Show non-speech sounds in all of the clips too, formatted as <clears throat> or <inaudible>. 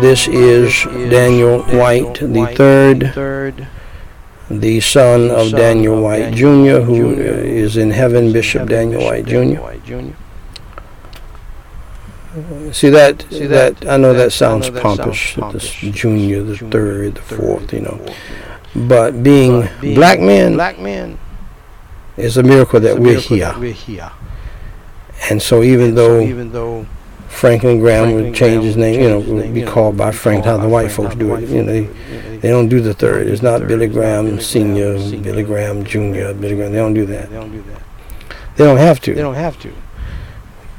this is Daniel White the third, the son of Daniel White Jr., who is in heaven, Bishop Daniel White Jr. See that? See that? I know that sounds pompous. This junior, the third, the fourth, you know. But being black men, black men, is a miracle that we're here. we're here. And so even though even though Franklin Graham would change his name, you know, would be called by Frank, how the white folks do it. You know, they, they don't do the third. It's not Billy Graham Senior, Billy Graham Junior, Billy Graham. They don't do that. They don't do that. They don't have to. They don't have to.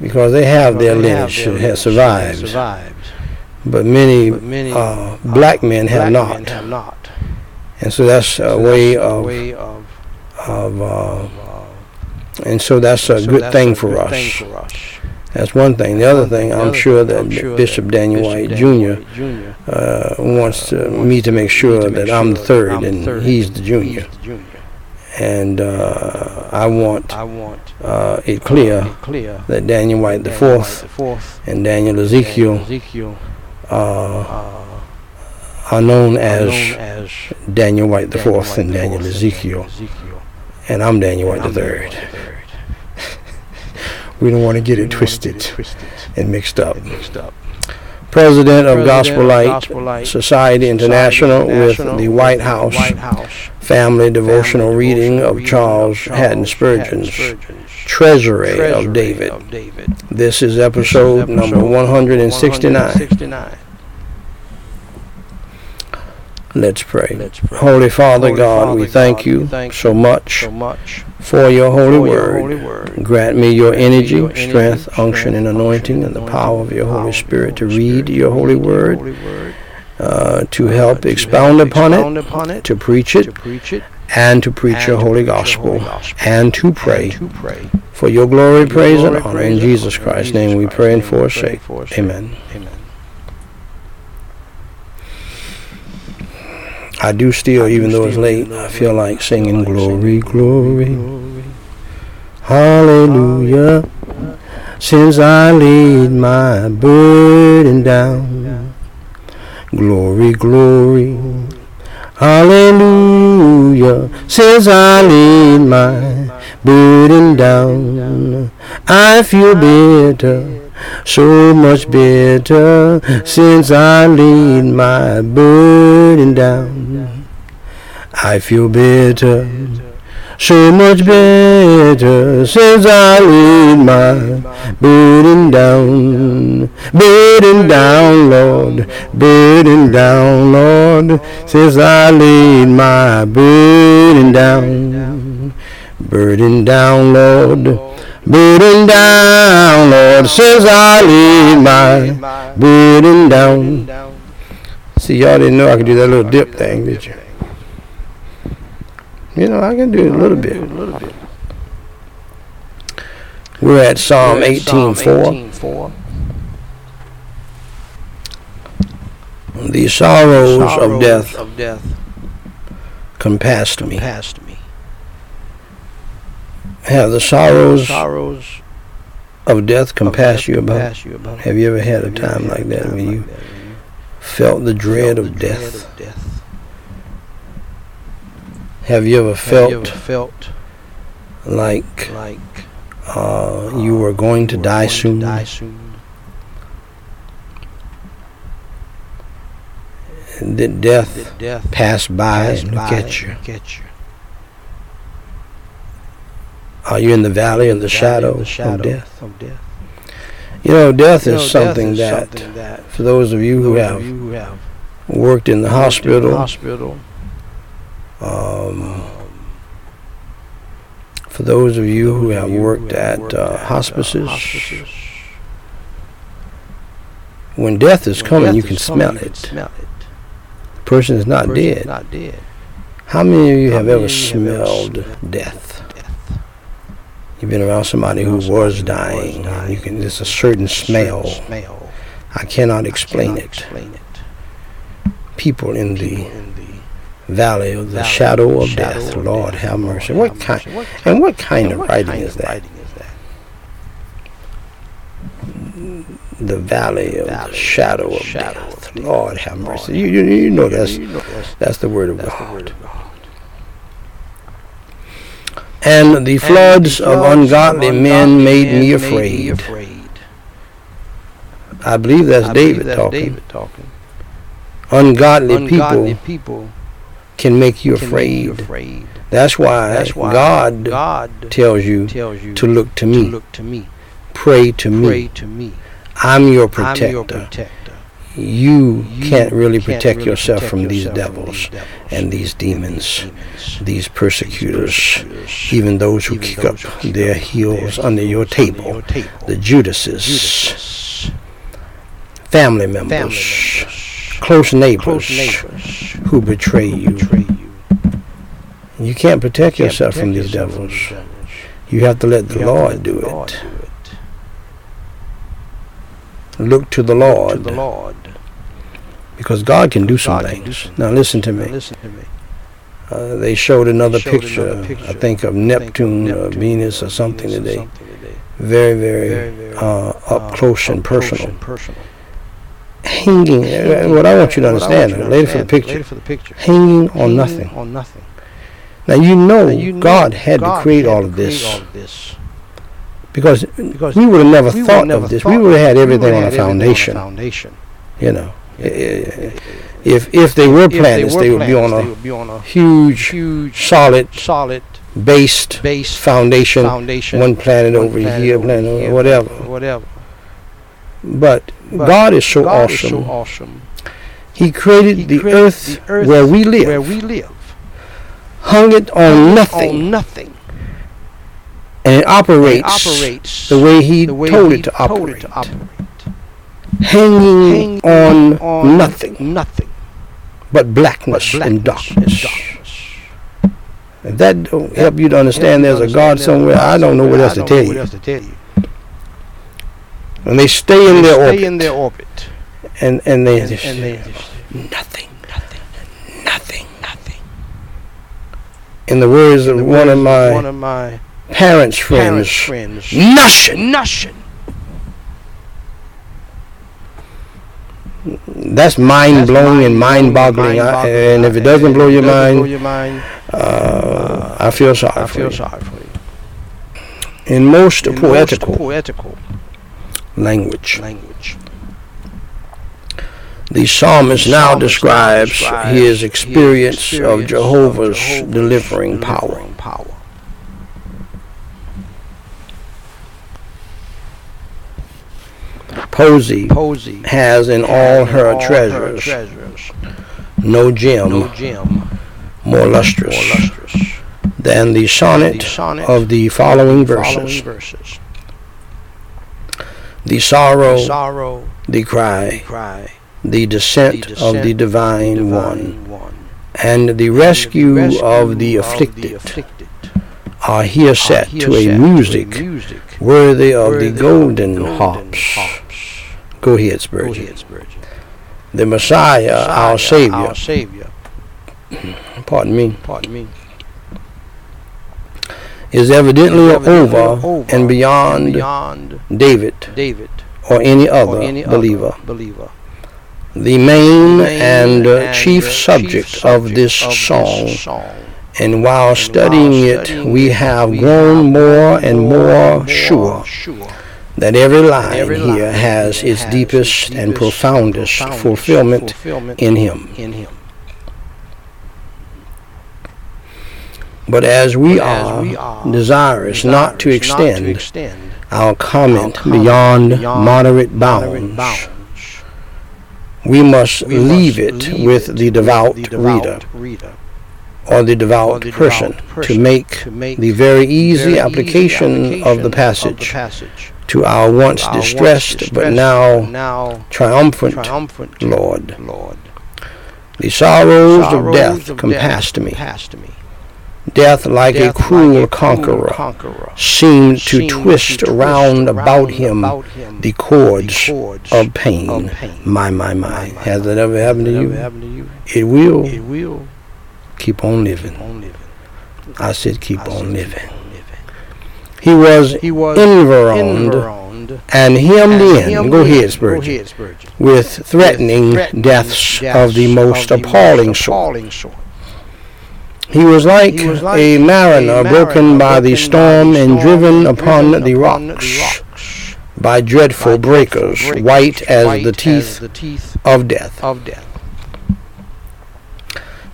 because they have their lineage has survived. But many, many uh, black men have black not, men have not. and so that's a way of way of, of, uh, uh, and so that's a good thing for us. Thing for us. That's one thing. The other thing, I'm sure that Bishop Daniel White Jr. Uh, wants me to make me sure to make that I'm the sure third that I'm the and third he's the and junior. he's the junior. And uh, I want uh, it clear that Daniel White the fourth and Daniel Ezekiel uh, uh, are known as Daniel White the fourth and Daniel Ezekiel, and I'm Daniel White the third. White the third. We don't want to get it don't wanna get twisted and mixed up. and mixed up. President of Gospel Light Society International with the White House Family Devotional Reading of Charles Haddon Spurgeon's Treasury of David. This is episode number 169. 169. Let's pray. Let's pray. Holy Father Holy God, Father we thank God, you thank so much so much for your holy for your word. holy word. Grant me your Grant energy, your energy, strength, unction, and strength, anointing, and the power of your Holy of Spirit to read your holy word, word, uh, to uh, help to expound upon expound it, upon it, to preach to it, preach it, and to preach and your to holy preach your gospel, holy gospel, and to pray. and to pray. For your glory, For your praise, glory, and honor. praise, In Jesus Christ's name we Christ's pray and name we pray and forsake. Amen. Amen. I do still, even though it's late, I feel like I feel like glory, singing glory, glory. hallelujah. Since I laid my burden down, glory, glory, hallelujah. Since I laid my burden down, I feel better. So much better since I laid my burden down. I feel better, so much better since I laid my burden down. Burden down, Lord, burden down, Lord, since I laid my burden down. Burden down, Lord, burden down, Lord, says I laid my burden down. See, y'all didn't know I could do that little dip thing, did you? You know, I can do it a little bit. We're at Psalm We're at Psalm 18:4. 18:4. The sorrows of death of death compassed me. Have the sorrows Sorrows of death of compassed death you about? compass you about. Have you ever had a time like that like you felt the dread of death? Have you ever Have you ever felt like like uh, you were going to die soon? die soon? And Did death pass by and at you? and look at you? Are you in the valley of the Valley shadow, the shadow of death? Of death. You know, death You is know, something death is that, something that for those of you who those of have you who have worked in the worked in hospital, the hospital, um, for those of you who have worked at uh, hospices, hospices, when death is coming, you can smell you can it. Smell it. The person is not dead. Not dead. How many of you have ever of you have ever smelled? Death. You've been around somebody who was dying, you can. There's a certain smell. I cannot explain it. People in the in the valley of the shadow of death. Lord have mercy. What kind? And what kind of writing is that? writing is that? the valley of the shadow of death. Lord have mercy. You, you, you know that's that's, the word of God. Word of God. And the floods of ungodly men made me afraid. I believe that's I believe David that's talking. David talking. Ungodly, Ungodly people people can make you can make afraid. you afraid. That's why, That's why God, God tells you tells you to look to to me, look to me, pray to me. to me. I'm your protector. I'm your protector. You, You can't really can't protect really yourself protect from these from devils these devils and these demons, demons, these persecutors, persecutors, even those who even kick those up who their heels under your heels under table, your table. the Judases, Judases, family members, family members, close neighbors, close neighbors who betray you. betray you. You can't protect Can't yourself from protect from devils. these devils. You have to let the You have to Lord let the Lord do it. Look to the To Lord, the Lord. because God can do some God can do some Now listen to me. listen to me. Uh, they showed another showed picture, another picture, I think of Neptune, or Venus, or something Venus or today. something today. Very, very, Very, very, uh, up uh, close and up close personal. and personal. Hanging. uh, what I want you to understand, you to later for the picture, for the picture. hanging on nothing. On nothing. Now you know, Now, you know God had God to create had all of create all of this because because we would have never thought have never of this. thought We would have had everything would on a had everything foundation. foundation. You know, Yeah. Eh, eh, eh, if if they were If they planets, were they would be planets, on they a would be on a huge, huge, solid, solid based base foundation. foundation. One planet one over planet here, over planet over here, whatever. whatever. But, But God is so God awesome. is so awesome. He created, He the, created earth the earth where we live, Where we live. hung it on nothing, On nothing. And it And operates, it operates the way He the way told it to told operate, it to operate. hanging Hanging on, nothing Nothing. but But blackness, blackness and darkness. darkness. If that don't help you to understand there's a God somewhere, I don't know what else to tell you. else to tell you. And they stay in their stay orbit, in their orbit. and and they And, just and they just nothing, nothing, nothing, nothing. In the words of one of my of parents' parents' friends, nothing. Nothing. That's mind That's blowing and mind boggling. and I- mind-boggling. And if it doesn't if blow your doesn't blow mind, your mind, uh, I feel sorry I for feel you. sorry for you. In most In most poetical poetical language, language. the psalmist now Psalmist describes describes his experience of experience Jehovah's Jehovah's delivering power. delivering power. Poesy Poesy has in all her all treasures treasures no gem no gem more lustrous more lustrous than the sonnet the sonnet of the following following verses. verses. The sorrow, The sorrow, the cry, cry, the descent the of the descent divine one, one, and the and rescue rescue of the afflicted afflicted are here are set here to a set music music worthy of worthy the golden golden harps. Go ahead, Go Spurgeon. ahead, Spurgeon. The Messiah, our Messiah, Savior, our Savior, <clears throat> pardon me, pardon me, is evidently is evidently over, over and beyond, and beyond David David or any other or any believer. other believer. The main, Main and, uh, chief uh, subject of this song song. And while And studying while it, we have we grown have more and more sure sure that every line every here line has its has deepest its and profoundest profoundest fulfillment fulfillment in Him. in Him. But as we, But as are, we are desirous not to desirous not to extend extend our comment our comment beyond, beyond moderate bounds, bounds, we must we leave must it with the devout, the devout reader reader or the devout, or the devout person, to make to make the very easy very application, easy of the application passage passage to our once distressed, but now triumphant Lord. Lord. The sorrows, of death compassed me. Death, like a cruel conqueror, seemed to twist to around about him the cords of pain. My, my, my. Has that ever happened to you? ever happened to you? It will. It will Keep on living. keep on living. I said keep on living. He was He was environed environed and hemmed and in. Go ahead, Spurgeon. With threatening, Threatening deaths, of the most appalling sort. appalling sort. He was like, He was like a mariner a broken mariner by the broken storm by the and storm driven and upon driven the upon the rocks rocks by dreadful by breakers, breakers, white as white the as teeth the teeth of death. of death.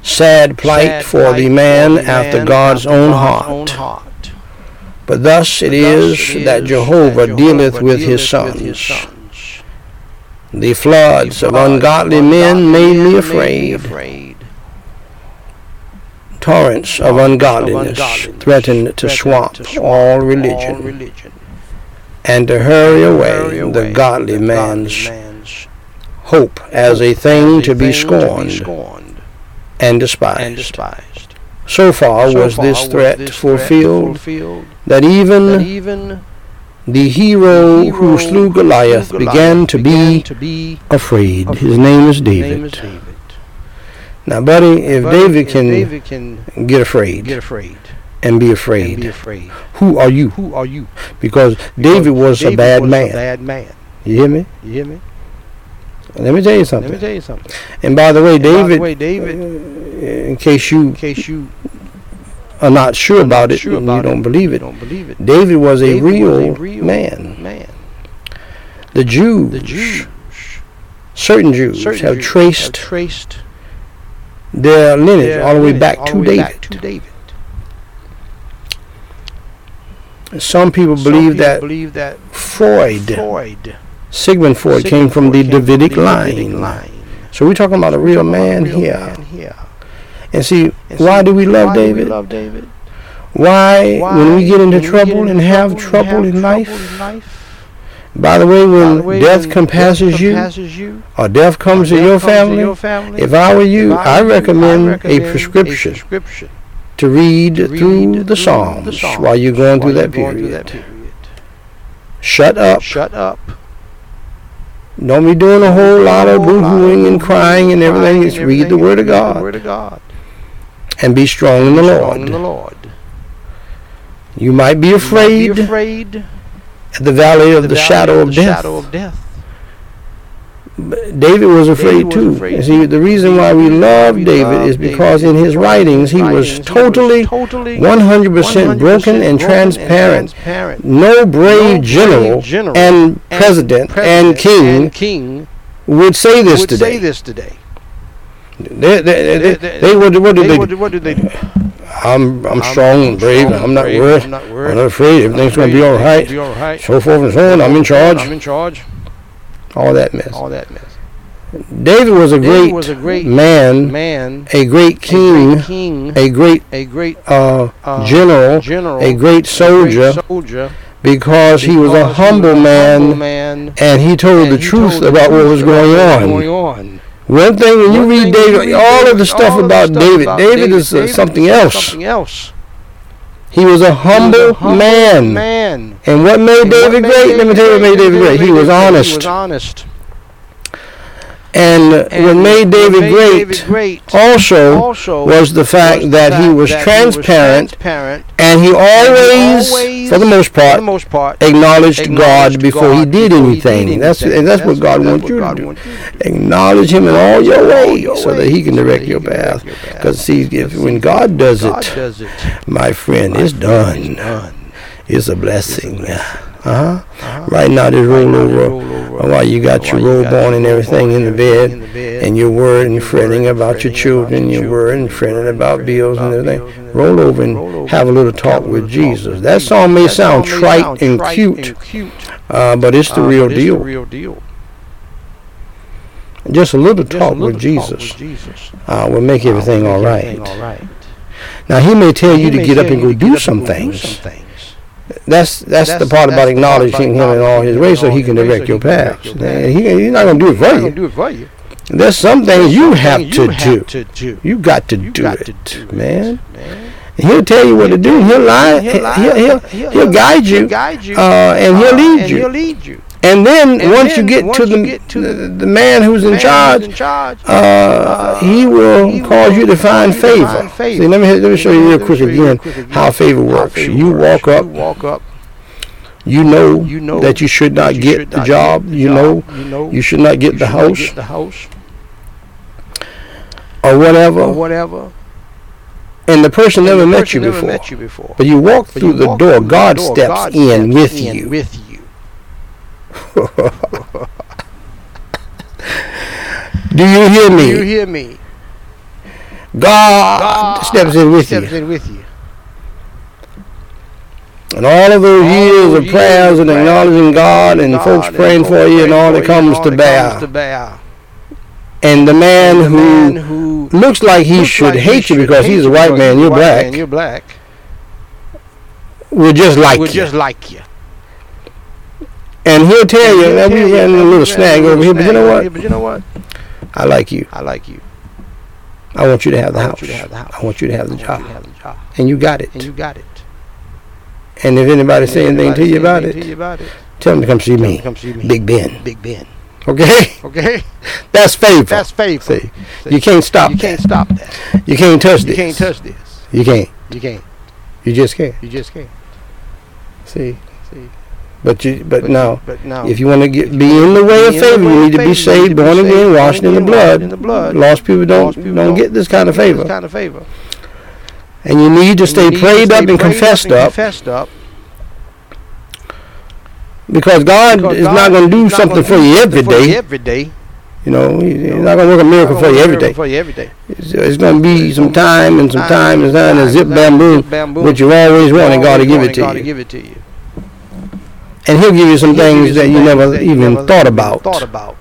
Sad plight Sad for the man the after God's after own God's heart. own heart. But thus it is that Jehovah dealeth with his sons. The floods of ungodly men made me afraid. Torrents of ungodliness threatened to swamp all religion and to hurry away the godly man's hope as a thing to be scorned and despised. So far So was far this was threat this fulfilled fulfilled that that even even the hero the who slew Goliath who began to began be to be afraid. His name is David. name is David. Now, buddy, if But David if can David can get afraid get afraid and be and afraid, be afraid, who are you? who are you? Because David was David a bad was man. A bad man. You hear me? You hear me? Let me tell you something. Let me tell you something. and by the way, And by David, the way, David, in case you in case you are not sure about not it sure about you don't it, believe it, don't believe it. David was a, real, was a real man. man. The Jews, The Jews, certain Jews, certain have Jews traced have traced their lineage their all the way back all to way David. back to David. Some people Some believe people that believe that Freud, Freud, Sigmund Freud, came from the Davidic line. So we're talking about a real man here. And see, why do we love why do we David? Why, when we get into trouble and have trouble in life, by the way, when death compasses you or death comes to your family, your family, if I were you, I recommend, a prescription to read through the Psalms, while you're going through that you're going through that period. Shut up. Shut up. Don't be doing a whole lot of of boo-hooing and crying and everything. Just read the. Word of God Word of God. and be strong in the Be strong in the Lord. You might be afraid at the valley of the, shadow of death. shadow of death. But David was afraid was too. afraid And see, the reason why we love We David love is because in his writings he was totally totally 100% broken and transparent. transparent. No brave No general general and president and king and king would say this would today. say this today. They, they, they, They- would, what did They do? what did they do? I'm, I'm strong and brave. strong I'm not brave, worried. I'm not I'm not afraid. Everything's going to be all right. Be all right. So forth and so on. I'm in charge. I'm in charge. All that mess. All that mess. David was a David great was a great man, man, a great a king, great king, a great a great uh, uh, general, general, a great soldier, a great soldier, because he was a humble was a man, humble man, and he told and the he truth told the about what was about going what was on. going on. One thing when you One read David, read all of the stuff all the about stuff David, about David David, is uh, something else. Something else. He was a He was humble, a humble man. man. And what made And what David made great? Let me tell you what made David great. He was honest. He was honest. And And what made David made great David great also also was the fact was that the he was that transparent transparent, and he always, always, for the most for the part, most part, acknowledged God acknowledged before he did before he anything. That's anything. and that's what God that's wants what you to God do. wants you to do. Acknowledge Him in all your ways, so that He can so direct that your he can path. direct your path. Because see, if when God does God it, does it. my friend, My it's friend, done. done. It's a blessing. blessing. Uh-huh. Uh-huh. Right now, just Right roll over roll while you got your robe on and everything in the bed. everything in the bed. and you're worried and fretting about your children, you're worried and fretting about bills and everything, roll over and have a little talk with Jesus. That song may sound trite and cute, uh, but it's the uh, real deal. the real deal. Just a little a talk little with talk Jesus with Jesus. uh, will make everything Uh, all right. everything all right. Now, he may tell you to get up and go do some and go do things. That's, that's the That's- part about that's the part about acknowledging him in all his ways so he can direct your he can direct paths. he, he's not going to do it for you. do it for you. There's some things you have to do. have to do. You got to do it, to do it, man. He'll tell you what to do. He'll lie. He'll He'll, he'll, he'll, he'll guide you. Uh, and he'll uh, lead you. He'll lead you. And then And once then you get once to you the get to the, the man who's in Man charge, who's in charge. uh, he will he cause will you to find favor. find favor. See, let me let me show you real quick show you real again how favor How works. favor You works. walk up, You walk up. You know, You know that you should not you get should the not job. get the you job. know You know you should not get you the should house get the house or whatever. or whatever. and the person never And the met you never before. met you before. But you walk But through the walk door. through the God door, steps God in steps with in. With you. <laughs> Do you hear me? Do you hear me? God, God steps in with steps you. in with you. And all of those All years of prayers years and acknowledging God and God folks praying for you and all that comes to bear. comes to bear. And the man And the who man who looks like he looks should like hate you should because he's a white man, you're black, man, You're black. will just like Would you. just like you. And he'll tell you, He'll "Now, tell we ran a little a snag little over here, but you snag know over what? here, But you know what? I like you. I like you. I want you to have the house. want you to have the house. I want you to have the job. you to have the job. And you got it. And you got it. And if anybody say anything to you about it, to you about it, tell them to come see me, Come see me. Big Ben. Big Ben. Okay? Okay? <laughs> That's favor. That's favor. See, you can't stop You can't stop that. You can't touch this. You can't touch this. You can't. You can't. You just can't. You just can't. See. See. But you. But, But no. But no. If you want to get be in the way of favor, you need to be saved, need to be born again, washed in the blood. in the blood. Lost people don't don't get this kind of favor, kind of favor. and you need to And stay you need to prayed up and confessed up, Confessed up. because God is not going to do something for you every day. Every day. You know, He's not going to work a miracle for you every day. For you every day. It's, it's going to be some time and some time and time and zip bamboo, which you always God to God to give it to you. And He'll give you some things that you never even thought about. Thought about.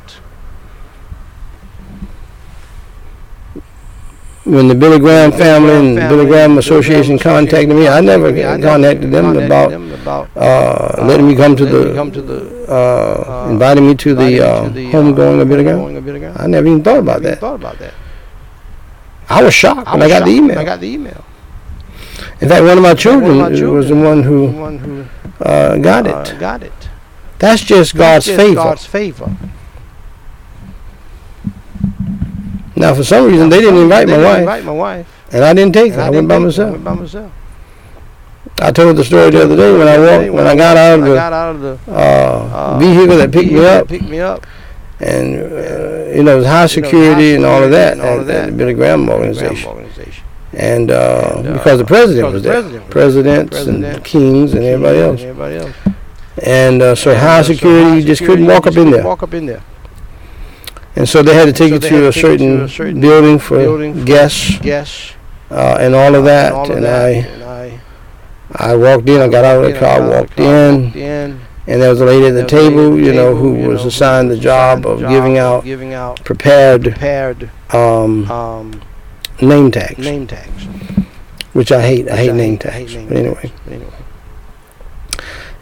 When the Billy Graham family and Billy Graham Association contacted me, I never me. I never contacted them about uh, letting me come to the, to the uh, uh, inviting me to the, uh, uh, homegoing of Billy Graham. of Billy Graham. I never even thought about that. Thought about that. I was shocked when I got the email. I got the email. In fact, one of my children, One of my was the children one The one who uh, got uh, it. got it. That's just God's That's just favor. God's favor. Now, for some reason, they didn't invite They my didn't wife, invite my wife. and I didn't take and her. I, didn't went by myself. I went by myself. I told the story the other day when I walked, when I got out of I the got out of the uh, uh, vehicle that picked me up, picked me up. and uh, you know, it was high security and all of that and all of at that the Billy Graham Graham organization. organization. And, uh, And, uh, because the president because was the there, president presidents and kings and everybody else. And everybody else. And uh, so And, high uh, so security, high you just couldn't walk you up in there. Walk up in there. And so they had to take So you to a to to certain, a certain building for building guests Guests. uh, and all of that. and all of and that. I, and I I walked in, I got out of the car, walked in, and there was a lady at the There was a lady at table, you know, who was assigned the job of giving out giving out prepared prepared um, um, name tags, name tags. which I hate. I hate I name hate- I hate tags. name But anyway, tags. Anyway.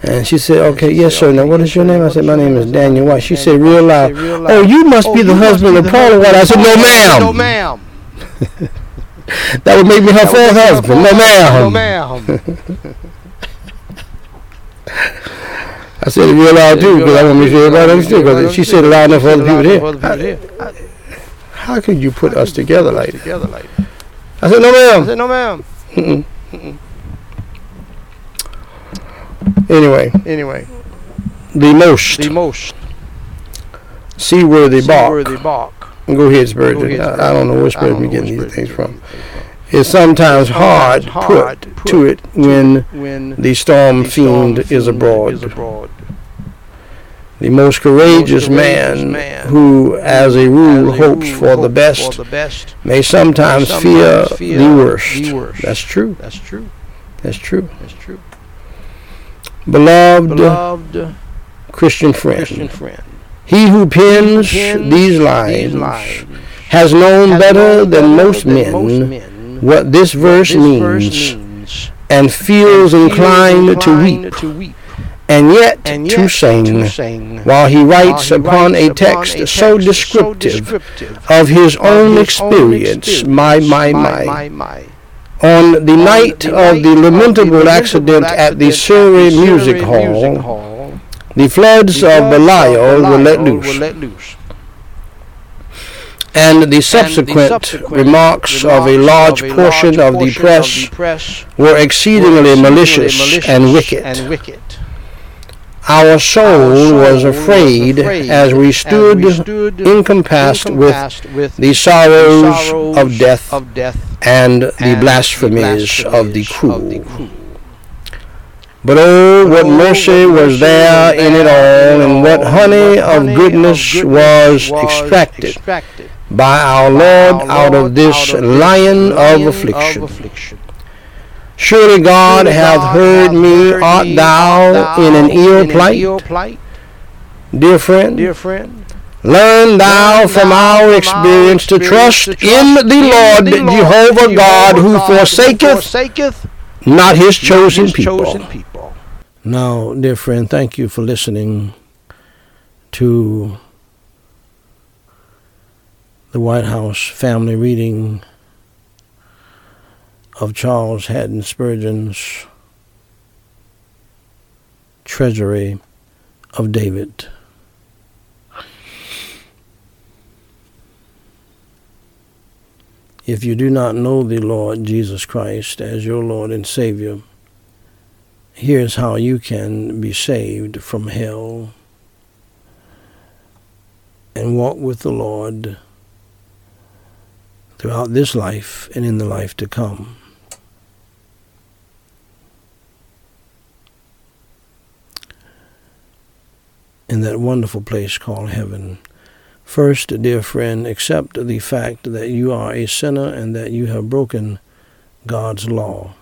and she said, "Okay, yes, sir. Now, what is your name?" I said, "My name name?" is Daniel "My White." She said, "Real White." loud." She said, "Real Oh, you must Oh, be the husband of Paula White. I said, "No, ma'am. "No, ma'am." ma'am." <laughs> That would make me her fourth husband. No, ma'am. No, ma'am. <laughs> I said it real loud too, because I want to make sure everybody understood. Because she said it loud enough for other people to hear. Other people to hear. How- could you put us together like that? Together like that. I said, "No, ma'am. I said, no, ma'am. Mm-mm. Anyway, Anyway, the most the most seaworthy bark. seaworthy bark. Go ahead, Spurgeon. I, I don't know where Spurgeon be getting these things from. getting these things It's sometimes hard, Sometimes put, hard to it when When the storm the fiend storm is abroad. is abroad. The most courageous man, who, as a rule, hopes for the best, For the best. may sometimes, fear, the worst. That's true. That's true. That's true. That's true. Beloved, Christian friend, he who pens pens these lines, has known better than most men what this verse, means, and feels inclined, feels to weep, to weep and yet, and to yet sing, to sing while he writes while he upon writes a upon text, so descriptive descriptive of his own his experience, experience, my, my, my. my, my. On the night the of the of lamentable lamentable accident at the accident Surrey the Music Surrey Hall, Music Hall, the floods the of Belial were let loose, were let loose. and the subsequent, subsequent remarks, of a large of a portion large of the portion press press were were exceedingly exceedingly malicious and wicked. and wicked. Our soul was afraid as we stood encompassed with the sorrows of death and the blasphemies of the cruel. But oh, oh what mercy was there in it all, and what honey of goodness was extracted by our Lord out of this lion of affliction. Surely God hath heard me. Art thou in an ill plight? Dear friend, learn thou from our experience to trust in the Lord Jehovah God who forsaketh not his chosen people. Now, dear friend, thank you for listening to the White House family reading of Charles Haddon Spurgeon's Treasury of David. If you do not know the Lord Jesus Christ as your Lord and Savior, here's how you can be saved from hell and walk with the Lord throughout this life and in the life to come. In that wonderful place called heaven. First, dear friend, accept the fact that you are a sinner and that you have broken God's law.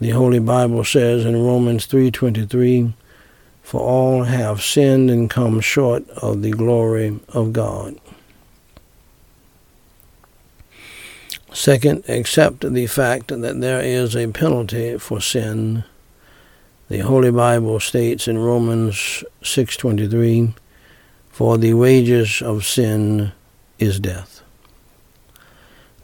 The Holy Bible says in Romans 3:23, "For all have sinned and come short of the glory of God." Second, accept the fact that there is a penalty for sin. The Holy Bible states in Romans 6:23, "For the wages of sin is death."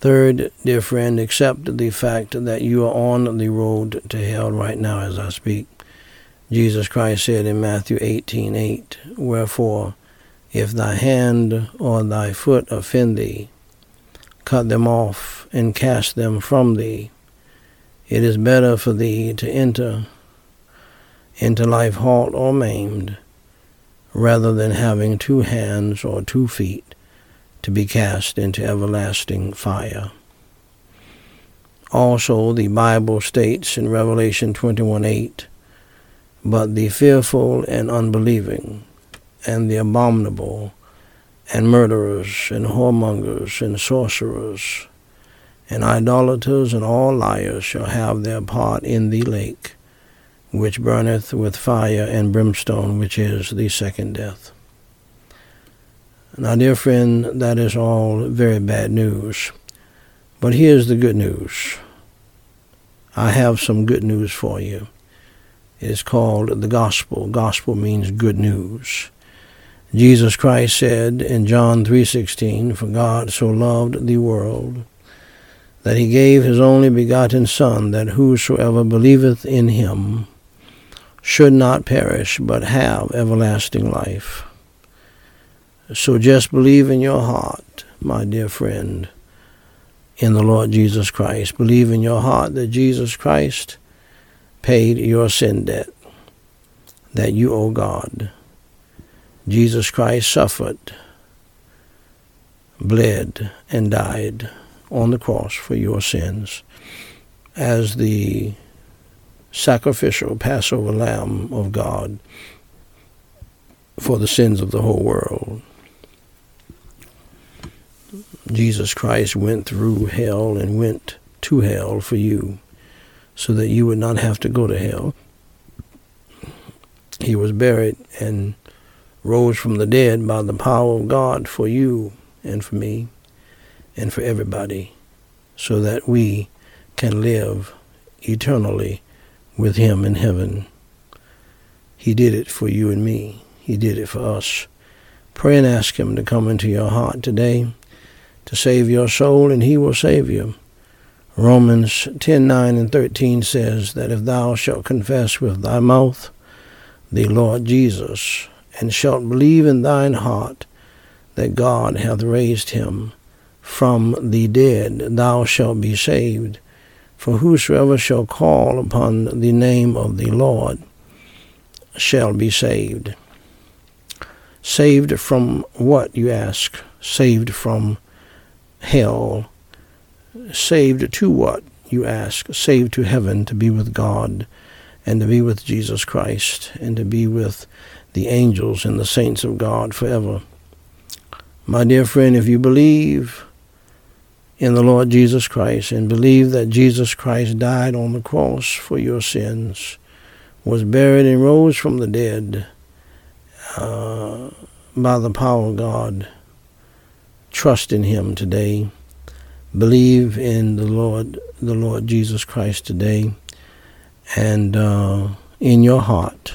Third, dear friend, accept the fact that you are on the road to hell right now as I speak. Jesus Christ said in Matthew 18:8, Wherefore, if thy hand or thy foot offend thee, cut them off and cast them from thee. It is better for thee to enter into life halt or maimed, rather than having two hands or two feet to be cast into everlasting fire. Also, the Bible states in Revelation 21:8, But the fearful and unbelieving, and the abominable, and murderers, and whoremongers, and sorcerers, and idolaters, and all liars shall have their part in the lake, which burneth with fire and brimstone, which is the second death. Now, dear friend, that is all very bad news. But here's the good news. I have some good news for you. It is called the gospel. Gospel means good news. Jesus Christ said in John 3:16, "For God so loved the world that he gave his only begotten son that whosoever believeth in him should not perish but have everlasting life." So just believe in your heart, my dear friend, in the Lord Jesus Christ. Believe in your heart that Jesus Christ paid your sin debt that you owe God. Jesus Christ suffered, bled, and died on the cross for your sins as the sacrificial Passover lamb of God for the sins of the whole world. Jesus Christ went through hell and went to hell for you so that you would not have to go to hell. He was buried and rose from the dead by the power of God for you and for me and for everybody so that we can live eternally with him in heaven. He did it for you and me. He did it for us. Pray and ask him to come into your heart today to save your soul, and he will save you. Romans 10 9 and 13 says that if thou shalt confess with thy mouth the Lord Jesus, and shalt believe in thine heart that God hath raised him from the dead, thou shalt be saved. For whosoever shall call upon the name of the Lord shall be saved. Saved from what, you ask? Saved from hell. Saved to what, you ask? Saved to heaven, to be with God, and to be with Jesus Christ, and to be with the angels and the saints of God forever. My dear friend, if you believe in the Lord Jesus Christ and believe that Jesus Christ died on the cross for your sins, was buried and rose from the dead uh, by the power of God, trust in Him today. Believe in the Lord, the Lord Jesus Christ today, and uh, in your heart.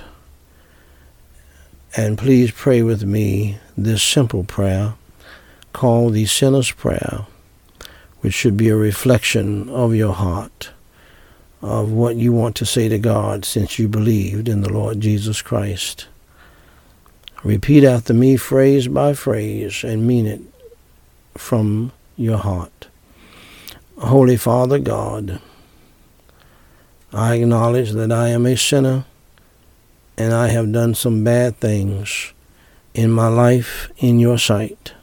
And please pray with me this simple prayer called the Sinner's Prayer, which should be a reflection of your heart, of what you want to say to God since you believed in the Lord Jesus Christ. Repeat after me phrase by phrase and mean it from your heart. Holy Father God, I acknowledge that I am a sinner and I have done some bad things in my life in your sight.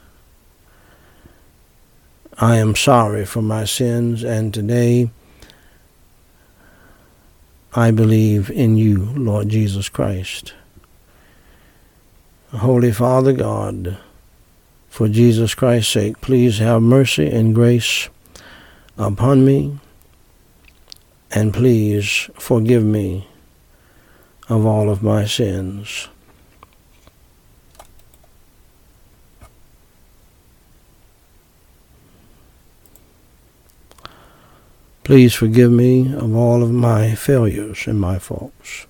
I am sorry for my sins, and today I believe in you, Lord Jesus Christ. Holy Father God, for Jesus Christ's sake, please have mercy and grace upon me, and please forgive me of all of my sins. Please forgive me of all of my failures and my faults.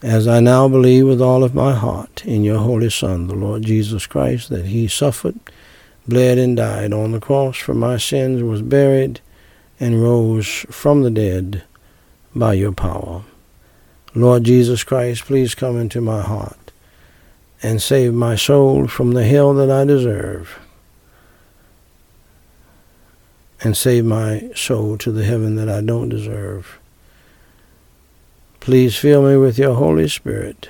As I now believe with all of my heart in your Holy Son, the Lord Jesus Christ, that he suffered, bled, and died on the cross for my sins, was buried, and rose from the dead by your power. Lord Jesus Christ, please come into my heart and save my soul from the hell that I deserve and save my soul to the heaven that I don't deserve. Please fill me with your Holy Spirit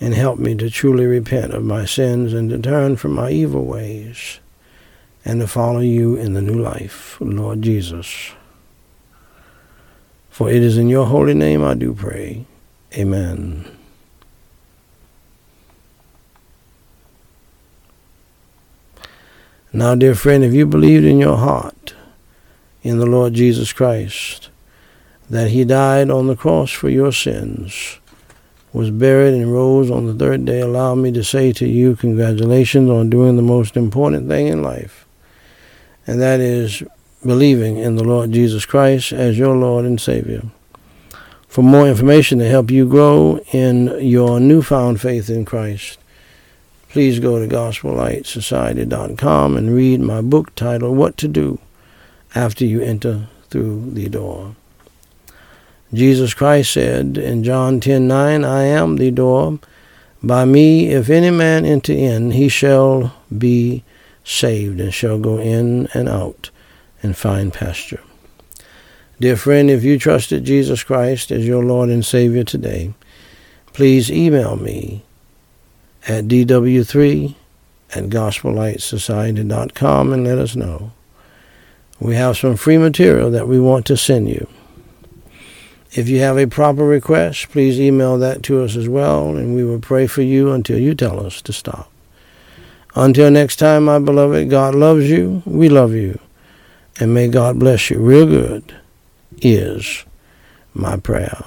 and help me to truly repent of my sins and to turn from my evil ways and to follow you in the new life, Lord Jesus. For it is in your holy name I do pray. Amen. Now, dear friend, if you believed in your heart in the Lord Jesus Christ, that he died on the cross for your sins, was buried and rose on the third day, allow me to say to you, congratulations on doing the most important thing in life, and that is believing in the Lord Jesus Christ as your Lord and Savior. For more information to help you grow in your newfound faith in Christ, please go to gospellightsociety.com and read my book titled What to Do After You Enter Through the Door. Jesus Christ said in John 10:9, I am the door. By me, if any man enter in, he shall be saved and shall go in and out and find pasture. Dear friend, if you trusted Jesus Christ as your Lord and Savior today, please email me at dw3 at gospellightsociety.com and let us know. We have some free material that we want to send you. If you have a proper request, please email that to us as well, and we will pray for you until you tell us to stop. Until next time, my beloved, God loves you, we love you, and may God bless you real good, is my prayer.